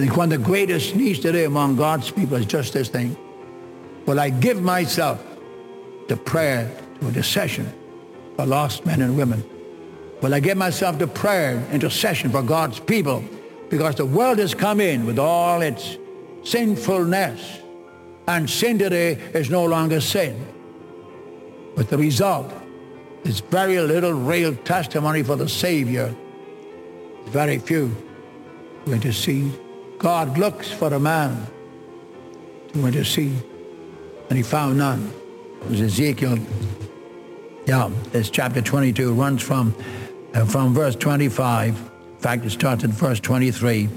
think one of the greatest needs today among God's people is just this thing. Will I give myself to prayer, to intercession for lost men and women? Will I give myself to prayer, intercession for God's people? Because the world has come in with all its sinfulness. And sin today is no longer sin. But the result is very little real testimony for the Savior. Very few who intercede. God looks for a man to intercede, and he found none. It was Ezekiel. Yeah, this chapter 22 runs from, uh, from verse 25. In fact, it starts at verse 23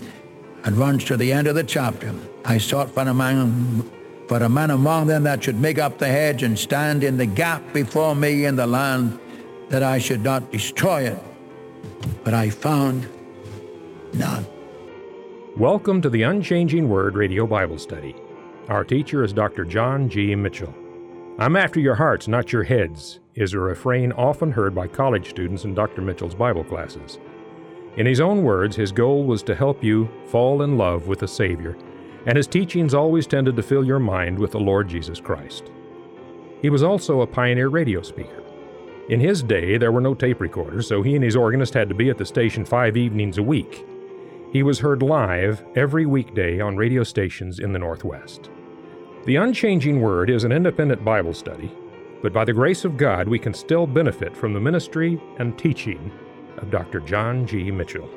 and runs to the end of the chapter. I sought for a man, for a man among them that should make up the hedge and stand in the gap before me in the land that I should not destroy it. But I found none. Welcome to the Unchanging Word Radio Bible Study. Our teacher is Dr. John G. Mitchell. I'm after your hearts, not your heads, is a refrain often heard by college students in Dr. Mitchell's Bible classes. In his own words, his goal was to help you fall in love with the Savior, and his teachings always tended to fill your mind with the Lord Jesus Christ. He was also a pioneer radio speaker. In his day, there were no tape recorders, so he and his organist had to be at the station five evenings a week. He was heard live every weekday on radio stations in the Northwest. The Unchanging Word is an independent Bible study, but by the grace of God, we can still benefit from the ministry and teaching of Dr. John G. Mitchell.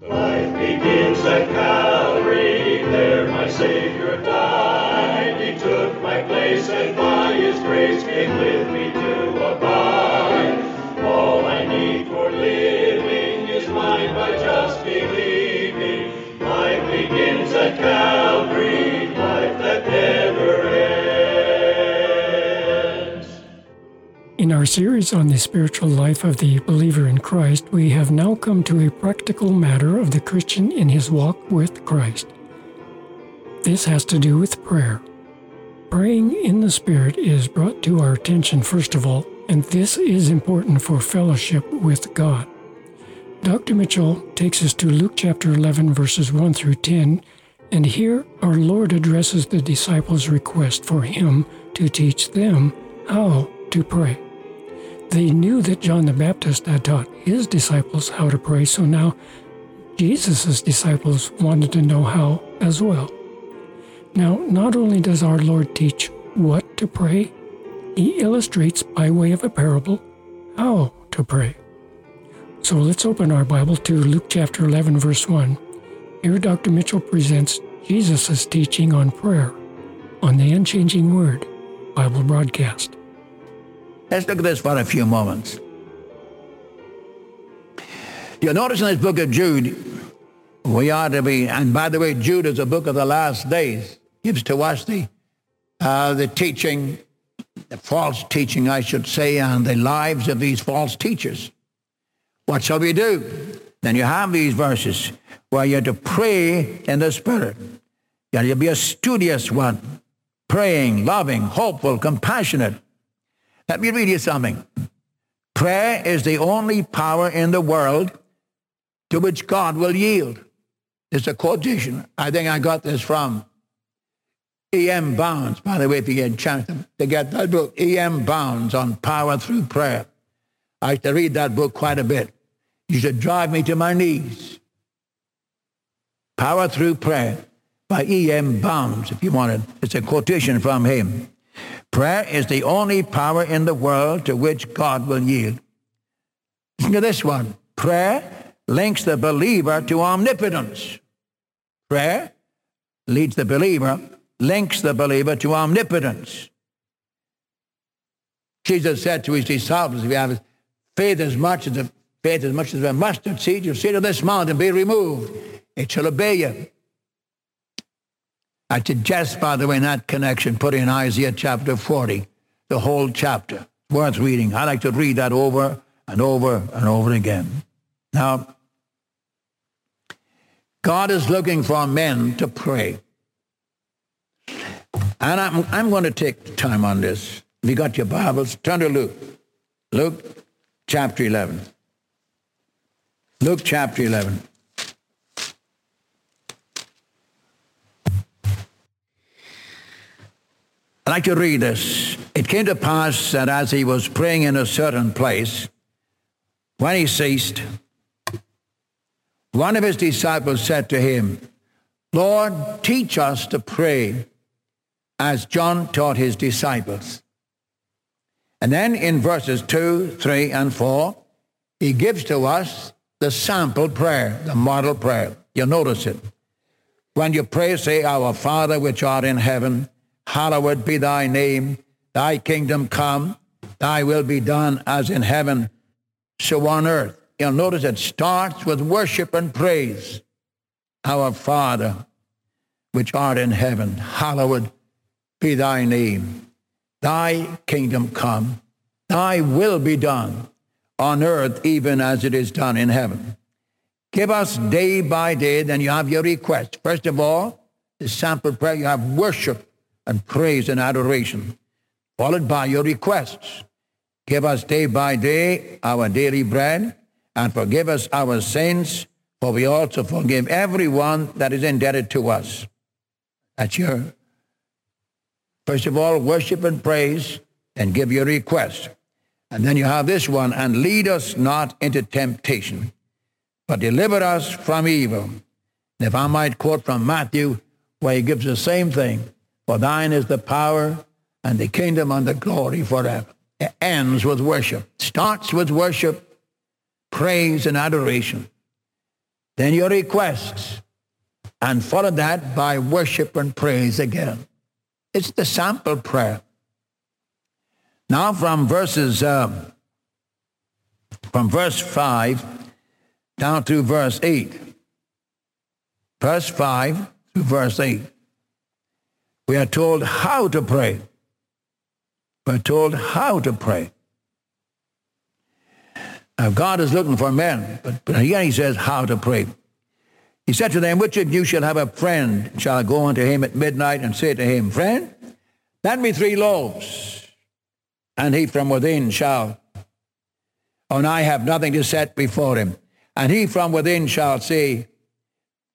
Life begins at Calvary, there my Savior died. He took my place and by His grace came with me to In our series on the spiritual life of the believer in Christ, we have now come to a practical matter of the Christian in his walk with Christ. This has to do with prayer. Praying in the Spirit is brought to our attention first of all, and this is important for fellowship with God. Dr. Mitchell takes us to Luke chapter 11, verses 1 through 10, and here our Lord addresses the disciples' request for him to teach them how to pray. They knew that John the Baptist had taught his disciples how to pray, so now Jesus' disciples wanted to know how as well. Now, not only does our Lord teach what to pray, he illustrates by way of a parable how to pray. So let's open our Bible to Luke chapter 11, verse 1. Here, Dr. Mitchell presents Jesus' teaching on prayer on the Unchanging Word Bible broadcast. Let's look at this for a few moments. You'll notice in this book of Jude, we are to be, and by the way, Jude is a book of the last days, gives to us the, uh, the teaching, the false teaching, I should say, and the lives of these false teachers. What shall we do? Then you have these verses where you're to pray in the Spirit. You're to be a studious one, praying, loving, hopeful, compassionate. Let me read you something. Prayer is the only power in the world to which God will yield. It's a quotation. I think I got this from E.M. Bounds. By the way, if you get a chance to get that book, E.M. Bounds on Power Through Prayer. I used to read that book quite a bit. You should drive me to my knees. Power Through Prayer by E.M. Bounds, if you want it. It's a quotation from him. Prayer is the only power in the world to which God will yield. Listen to this one. Prayer links the believer to omnipotence. Prayer leads the believer, links the believer to omnipotence. Jesus said to his disciples, if you have faith as much as a faith as much as a mustard seed, you'll say to this mountain, be removed. It shall obey you. I suggest, by the way, in that connection, put in Isaiah chapter 40, the whole chapter. Worth reading. I like to read that over and over and over again. Now, God is looking for men to pray. And I'm, I'm going to take time on this. If you got your Bibles, turn to Luke. Luke chapter 11. Luke chapter 11. I'd like to read this. It came to pass that as he was praying in a certain place, when he ceased, one of his disciples said to him, Lord, teach us to pray as John taught his disciples. And then in verses 2, 3, and 4, he gives to us the sample prayer, the model prayer. You'll notice it. When you pray, say, Our Father which art in heaven, hallowed be thy name. Thy kingdom come, thy will be done as in heaven, so on earth. You'll notice it starts with worship and praise. Our Father, which art in heaven, hallowed be thy name. Thy kingdom come, thy will be done on earth even as it is done in heaven. Give us day by day, then you have your request. First of all, the sample prayer, you have worship and praise and adoration, followed by your requests. Give us day by day our daily bread and forgive us our sins, for we also forgive everyone that is indebted to us. That's your, first of all, worship and praise, and give your request. And then you have this one, and lead us not into temptation, but deliver us from evil. And if I might quote from Matthew, where he gives the same thing, for thine is the power and the kingdom and the glory forever. It ends with worship. Starts with worship praise and adoration. Then your requests, and follow that by worship and praise again. It's the sample prayer. Now from verses, uh, from verse 5 down to verse 8. Verse 5 to verse 8. We are told how to pray. We're told how to pray. Now, God is looking for men, but, but again he says how to pray. He said to them, which of you shall have a friend, shall go unto him at midnight and say to him, Friend, lend me three loaves, and he from within shall, and I have nothing to set before him. And he from within shall say,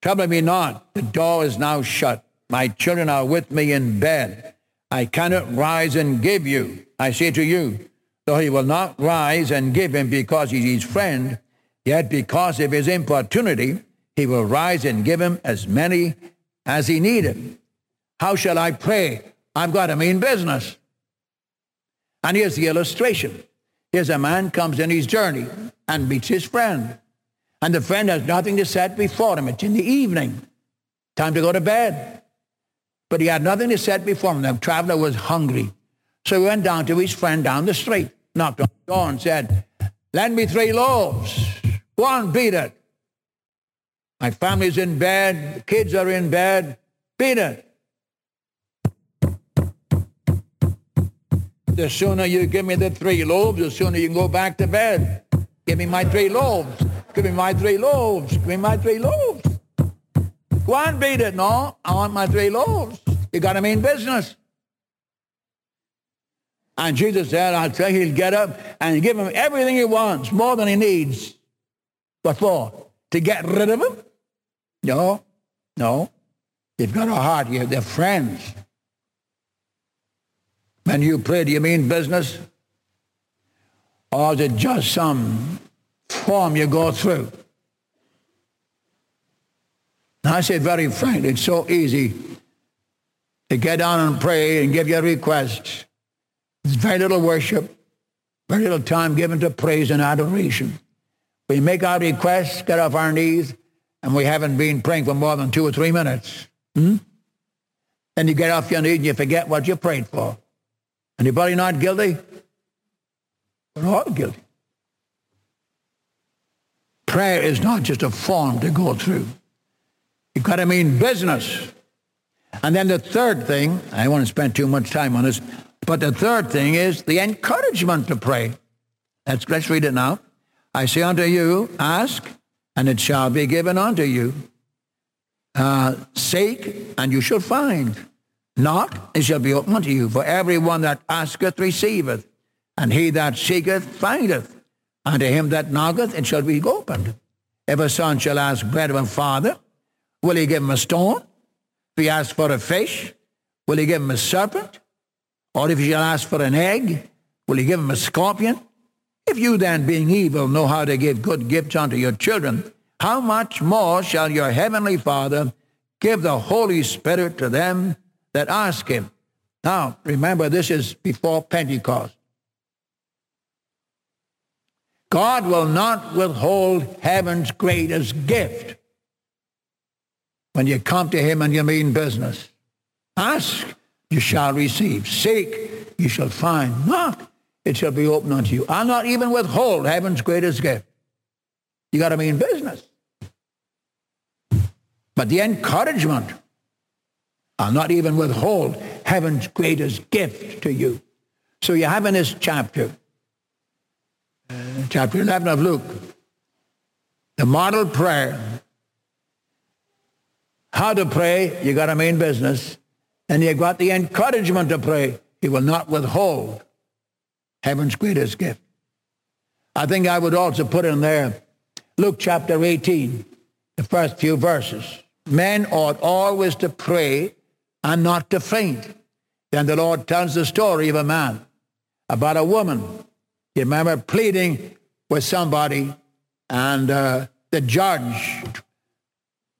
Trouble me not, the door is now shut. My children are with me in bed. I cannot rise and give you. I say to you, Though he will not rise and give him because he's his friend, yet because of his importunity, he will rise and give him as many as he needed. How shall I pray? I've got a mean business. And here's the illustration. Here's a man comes in his journey and meets his friend. And the friend has nothing to set before him. It's in the evening. Time to go to bed. But he had nothing to set before him. The traveler was hungry. So he went down to his friend down the street knocked on the door and said, lend me three loaves. Go on, beat it. My family's in bed. The kids are in bed. Beat it. The sooner you give me the three loaves, the sooner you can go back to bed. Give me my three loaves. Give me my three loaves. Give me my three loaves. Go on, beat it. No, I want my three loaves. You got to mean business. And Jesus said, I'll tell you, he'll get up and give him everything he wants, more than he needs. What for? To get rid of him? No, no. You've got a heart. Their friends. When you pray, do you mean business? Or is it just some form you go through? Now, I say very frankly, it's so easy to get down and pray and give your requests. There's very little worship, very little time given to praise and adoration. We make our requests, get off our knees, and we haven't been praying for more than two or three minutes. Hmm? Then you get off your knees and you forget what you prayed for. Anybody not guilty? We're all guilty. Prayer is not just a form to go through. You've got to mean business. And then the third thing, I don't want to spend too much time on this, but the third thing is the encouragement to pray. Let's, let's read it now. I say unto you, ask, and it shall be given unto you. Uh, seek, and you shall find. Knock, it shall be opened unto you. For everyone that asketh receiveth, and he that seeketh findeth. And to him that knocketh, it shall be opened. If a son shall ask bread of a father, will he give him a stone? If he asks for a fish, will he give him a serpent? Or if he shall ask for an egg, will he give him a scorpion? If you then, being evil, know how to give good gifts unto your children, how much more shall your heavenly Father give the Holy Spirit to them that ask him? Now, remember, this is before Pentecost. God will not withhold heaven's greatest gift when you come to him and you mean business. Ask, you shall receive. Seek, you shall find. Knock, it shall be opened unto you. I'll not even withhold heaven's greatest gift. You got to mean business. But the encouragement, I'll not even withhold heaven's greatest gift to you. So you have in this chapter, chapter 11 of Luke, the model prayer. How to pray, you got to mean business. And you got the encouragement to pray. He will not withhold heaven's greatest gift. I think I would also put in there Luke chapter 18, the first few verses. Men ought always to pray and not to faint. Then the Lord tells the story of a man about a woman. You remember pleading with somebody and uh, the judge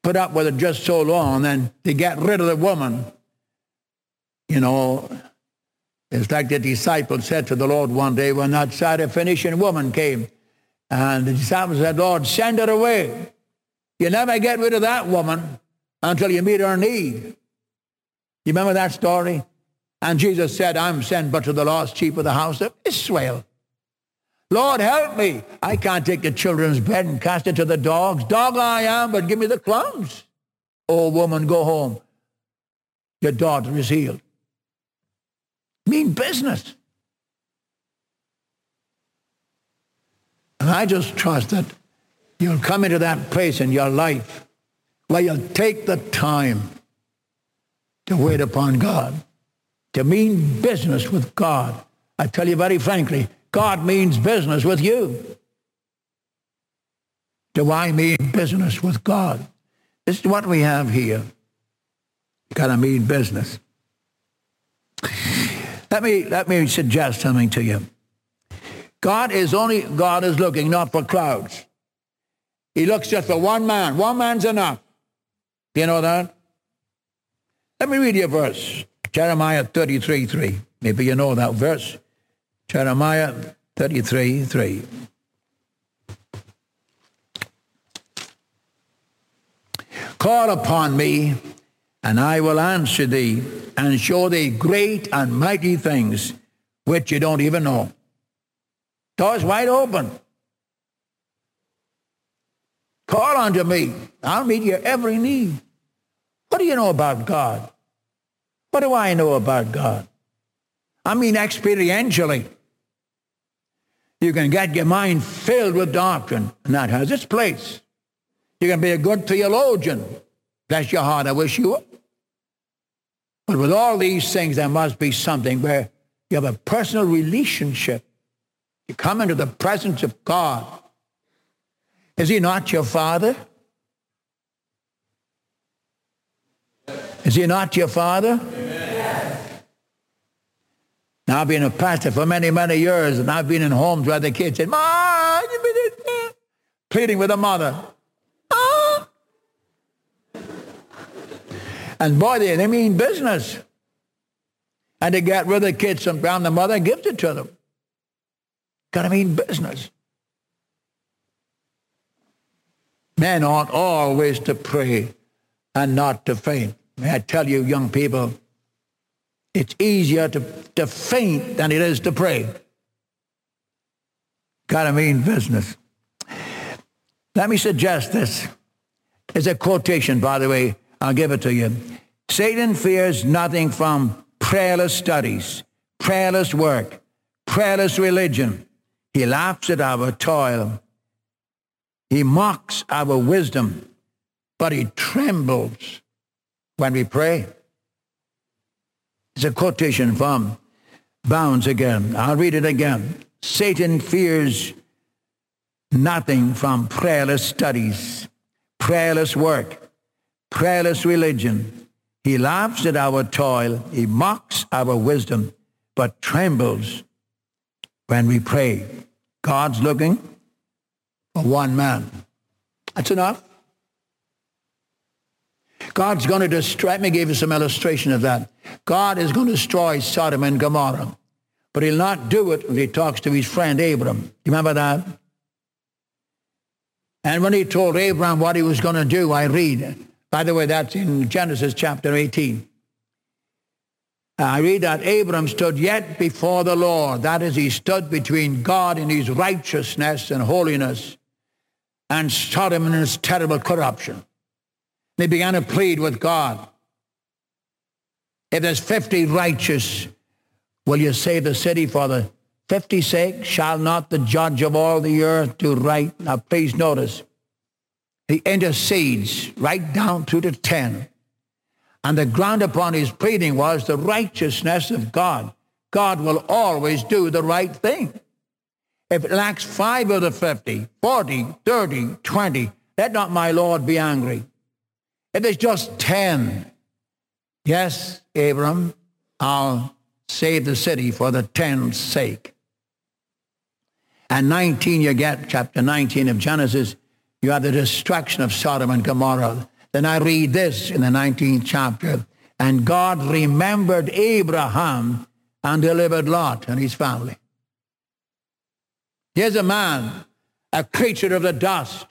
put up with it just so long and then to get rid of the woman, you know, it's like the disciples said to the Lord one day when that Syrophoenician woman came. And the disciples said, Lord, send her away. You never get rid of that woman until you meet her need. You remember that story? And Jesus said, I'm sent but to the lost sheep of the house of Israel. Lord, help me. I can't take the children's bread and cast it to the dogs. Dog I am, but give me the crumbs. Oh, woman, go home. Your daughter is healed mean business. And I just trust that you'll come into that place in your life where you'll take the time to wait upon God, to mean business with God. I tell you very frankly, God means business with you. Do I mean business with God? This is what we have here. Got to mean business. Let me, let me suggest something to you. God is only, God is looking not for crowds. He looks just for one man. One man's enough. Do you know that? Let me read you a verse. Jeremiah 33, 3. Maybe you know that verse. Jeremiah 33, 3. Call upon me, and I will answer thee and show thee great and mighty things which you don't even know. Doors wide open. Call unto me. I'll meet your every need. What do you know about God? What do I know about God? I mean experientially. You can get your mind filled with doctrine, and that has its place. You can be a good theologian. Bless your heart, I wish you would. But with all these things, there must be something where you have a personal relationship. You come into the presence of God. Is he not your father? Is he not your father? Amen. Now, I've been a pastor for many, many years, and I've been in homes where the kids said, Mom, you've been eh? pleading with the mother. And boy, they, they mean business. And they get rid of the kids from the mother gives it to them. Got to mean business. Men ought always to pray and not to faint. May I tell you, young people, it's easier to, to faint than it is to pray. Got to mean business. Let me suggest this. It's a quotation, by the way, I'll give it to you. Satan fears nothing from prayerless studies, prayerless work, prayerless religion. He laughs at our toil. He mocks our wisdom, but he trembles when we pray. It's a quotation from Bounds again. I'll read it again. Satan fears nothing from prayerless studies, prayerless work, prayerless religion. He laughs at our toil. He mocks our wisdom, but trembles when we pray. God's looking for one man. That's enough. God's going to destroy, let me give you some illustration of that. God is going to destroy Sodom and Gomorrah, but he'll not do it when he talks to his friend Abram. You remember that? And when he told Abraham what he was going to do, I read, by the way, that's in Genesis chapter 18. I read that Abram stood yet before the Lord. That is, he stood between God in his righteousness and holiness and Sodom and its terrible corruption. They began to plead with God. If there's 50 righteous, will you save the city for the 50 sake? Shall not the judge of all the earth do right? Now please notice, he intercedes right down to the 10. And the ground upon his pleading was the righteousness of God. God will always do the right thing. If it lacks five of the 50, 40, 30, 20, let not my Lord be angry. If it's just 10, yes, Abram, I'll save the city for the ten's sake. And 19, you get chapter 19 of Genesis, you have the destruction of Sodom and Gomorrah. Then I read this in the 19th chapter. And God remembered Abraham and delivered Lot and his family. Here's a man, a creature of the dust,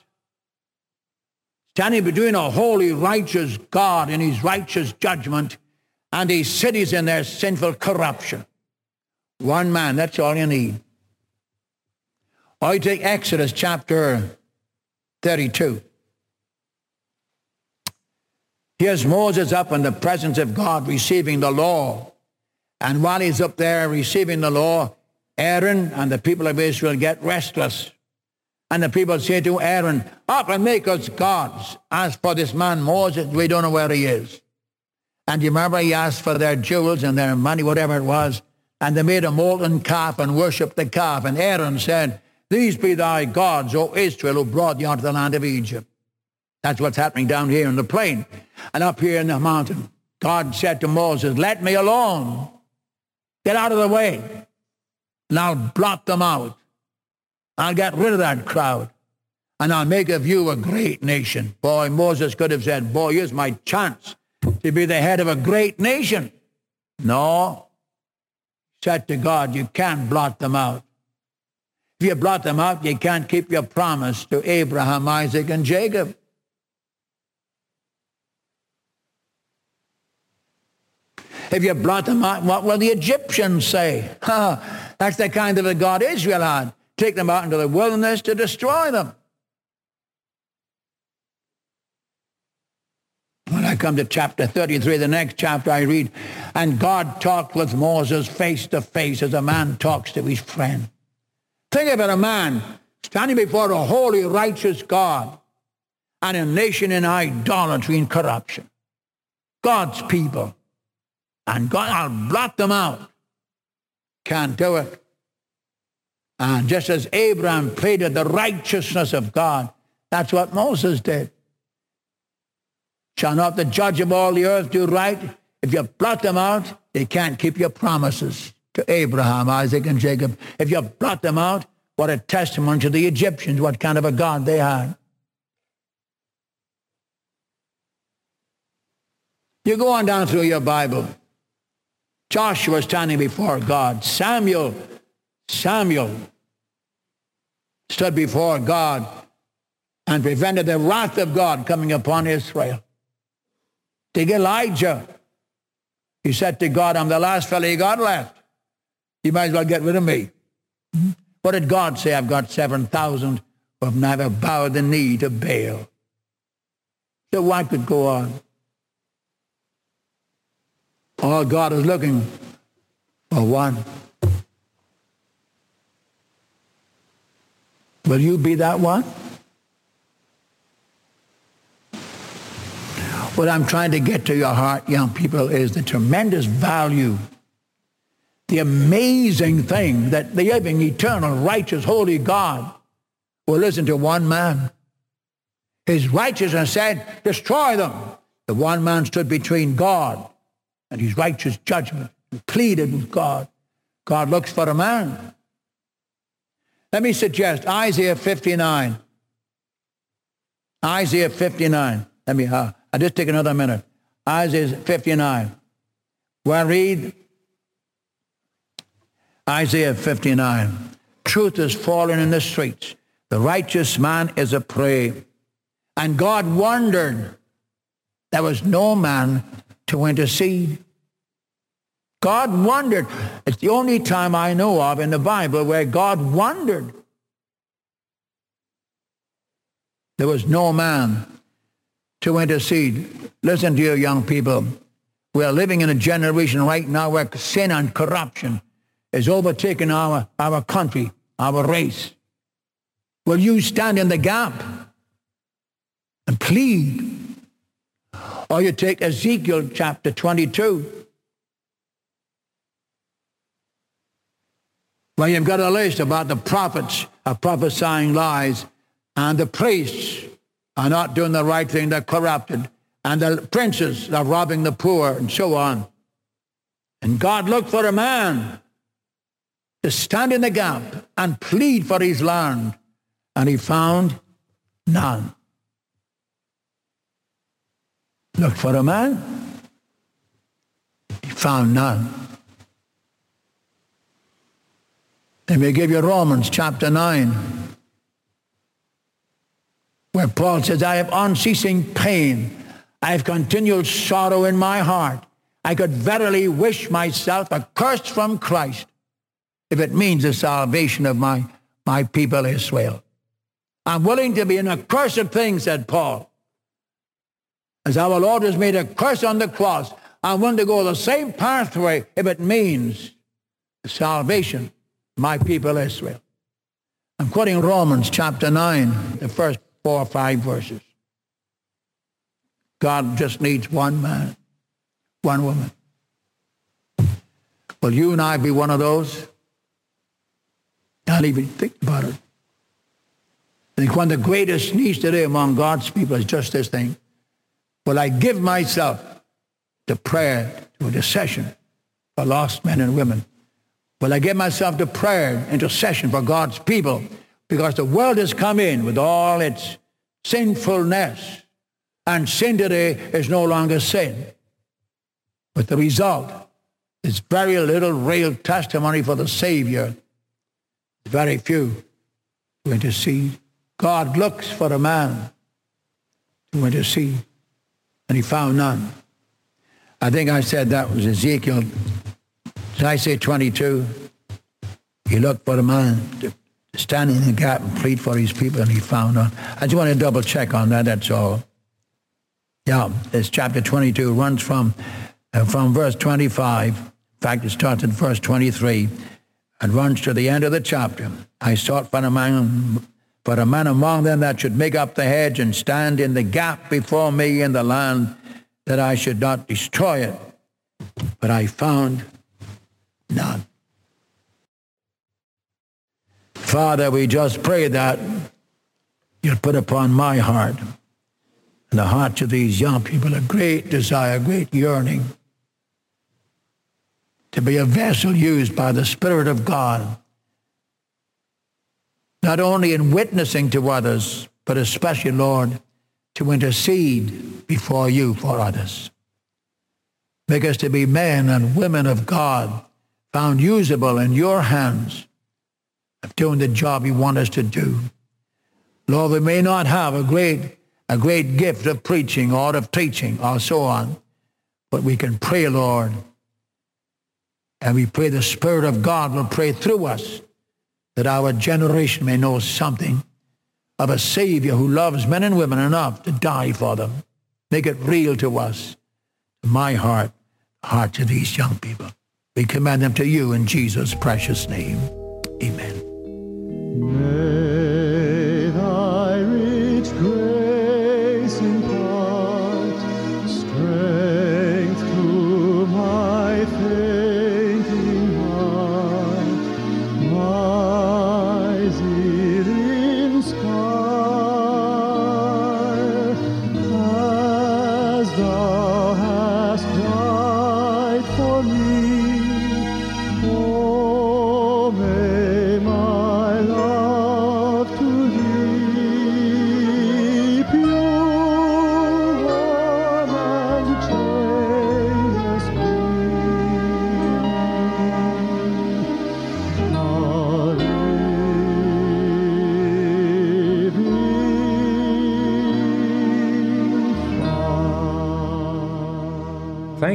standing between a holy, righteous God in his righteous judgment and his cities in their sinful corruption. One man, that's all you need. You take Exodus chapter 32. Here's Moses up in the presence of God receiving the law. And while he's up there receiving the law, Aaron and the people of Israel get restless. And the people say to Aaron, up and make us gods. As for this man Moses, we don't know where he is. And you remember he asked for their jewels and their money, whatever it was. And they made a molten calf and worshipped the calf. And Aaron said, these be thy gods, O Israel, who brought you out of the land of Egypt. That's what's happening down here in the plain. And up here in the mountain, God said to Moses, let me alone. Get out of the way. And I'll blot them out. I'll get rid of that crowd. And I'll make of you a great nation. Boy, Moses could have said, boy, here's my chance to be the head of a great nation. No. Said to God, you can't blot them out. If you blot them out, you can't keep your promise to Abraham, Isaac, and Jacob. If you blot them out, what will the Egyptians say? That's the kind of a God Israel had. Take them out into the wilderness to destroy them. When I come to chapter 33, the next chapter I read, and God talked with Moses face to face as a man talks to his friend. Think about a man standing before a holy, righteous God and a nation in idolatry and corruption. God's people and God, I'll blot them out. Can't do it. And just as Abraham pleaded the righteousness of God, that's what Moses did. Shall not the judge of all the earth do right? If you blot them out, they can't keep your promises to Abraham, Isaac, and Jacob. If you blot them out, what a testimony to the Egyptians, what kind of a God they had. You go on down through your Bible. Joshua standing before God. Samuel, Samuel stood before God and prevented the wrath of God coming upon Israel. Take Elijah. He said to God, I'm the last fellow you got left. You might as well get rid of me. What did God say? I've got 7,000 who have never bowed the knee to Baal. So what could go on? All God is looking for one. Will you be that one? What I'm trying to get to your heart, young people, is the tremendous value, the amazing thing that the living, eternal, righteous, holy God will listen to one man. His righteousness said, destroy them. The one man stood between God and his righteous judgment and pleaded with God. God looks for a man let me suggest Isaiah 59. Isaiah 59. Let me, uh, I'll just take another minute. Isaiah 59. Well, I read Isaiah 59. Truth is fallen in the streets. The righteous man is a prey. And God wondered there was no man to intercede. God wondered. It's the only time I know of in the Bible where God wondered. There was no man to intercede. Listen to you, young people. We are living in a generation right now where sin and corruption is overtaking our, our country, our race. Will you stand in the gap and plead? Or you take Ezekiel chapter 22 Well, you've got a list about the prophets are prophesying lies, and the priests are not doing the right thing, they're corrupted, and the princes are robbing the poor, and so on. And God looked for a man to stand in the gap and plead for his land, and he found none. Looked for a man, he found none. Let me give you Romans chapter 9, where Paul says, I have unceasing pain. I have continual sorrow in my heart. I could verily wish myself accursed from Christ if it means the salvation of my, my people Israel. I'm willing to be an accursed thing, said Paul. As our Lord was made a curse on the cross, I'm willing to go the same pathway if it means salvation my people Israel. I'm quoting Romans chapter 9, the first four or five verses. God just needs one man, one woman. Will you and I be one of those? Not even think about it. I think one of the greatest needs today among God's people is just this thing. Will I give myself to prayer, to intercession for lost men and women? Will I give myself to prayer and intercession for God's people? Because the world has come in with all its sinfulness. And sin today is no longer sin. But the result is very little real testimony for the Savior. Very few to intercede. God looks for a man to intercede, and he found none. I think I said that was Ezekiel did I say 22? He looked for a man to stand in the gap and plead for his people, and he found out. I just want to double check on that, that's all. Yeah, it's chapter 22, runs from, uh, from verse 25. In fact, it starts at verse 23 and runs to the end of the chapter. I sought for a man, for a man among them that should make up the hedge and stand in the gap before me in the land, that I should not destroy it. But I found None. Father, we just pray that you put upon my heart and the hearts of these young people a great desire, great yearning to be a vessel used by the Spirit of God, not only in witnessing to others, but especially, Lord, to intercede before you for others. Make us to be men and women of God found usable in your hands of doing the job you want us to do. Lord, we may not have a great, a great gift of preaching or of teaching or so on, but we can pray, Lord. And we pray the Spirit of God will pray through us that our generation may know something of a Savior who loves men and women enough to die for them. Make it real to us, to my heart, the hearts of these young people. We command them to you in Jesus' precious name.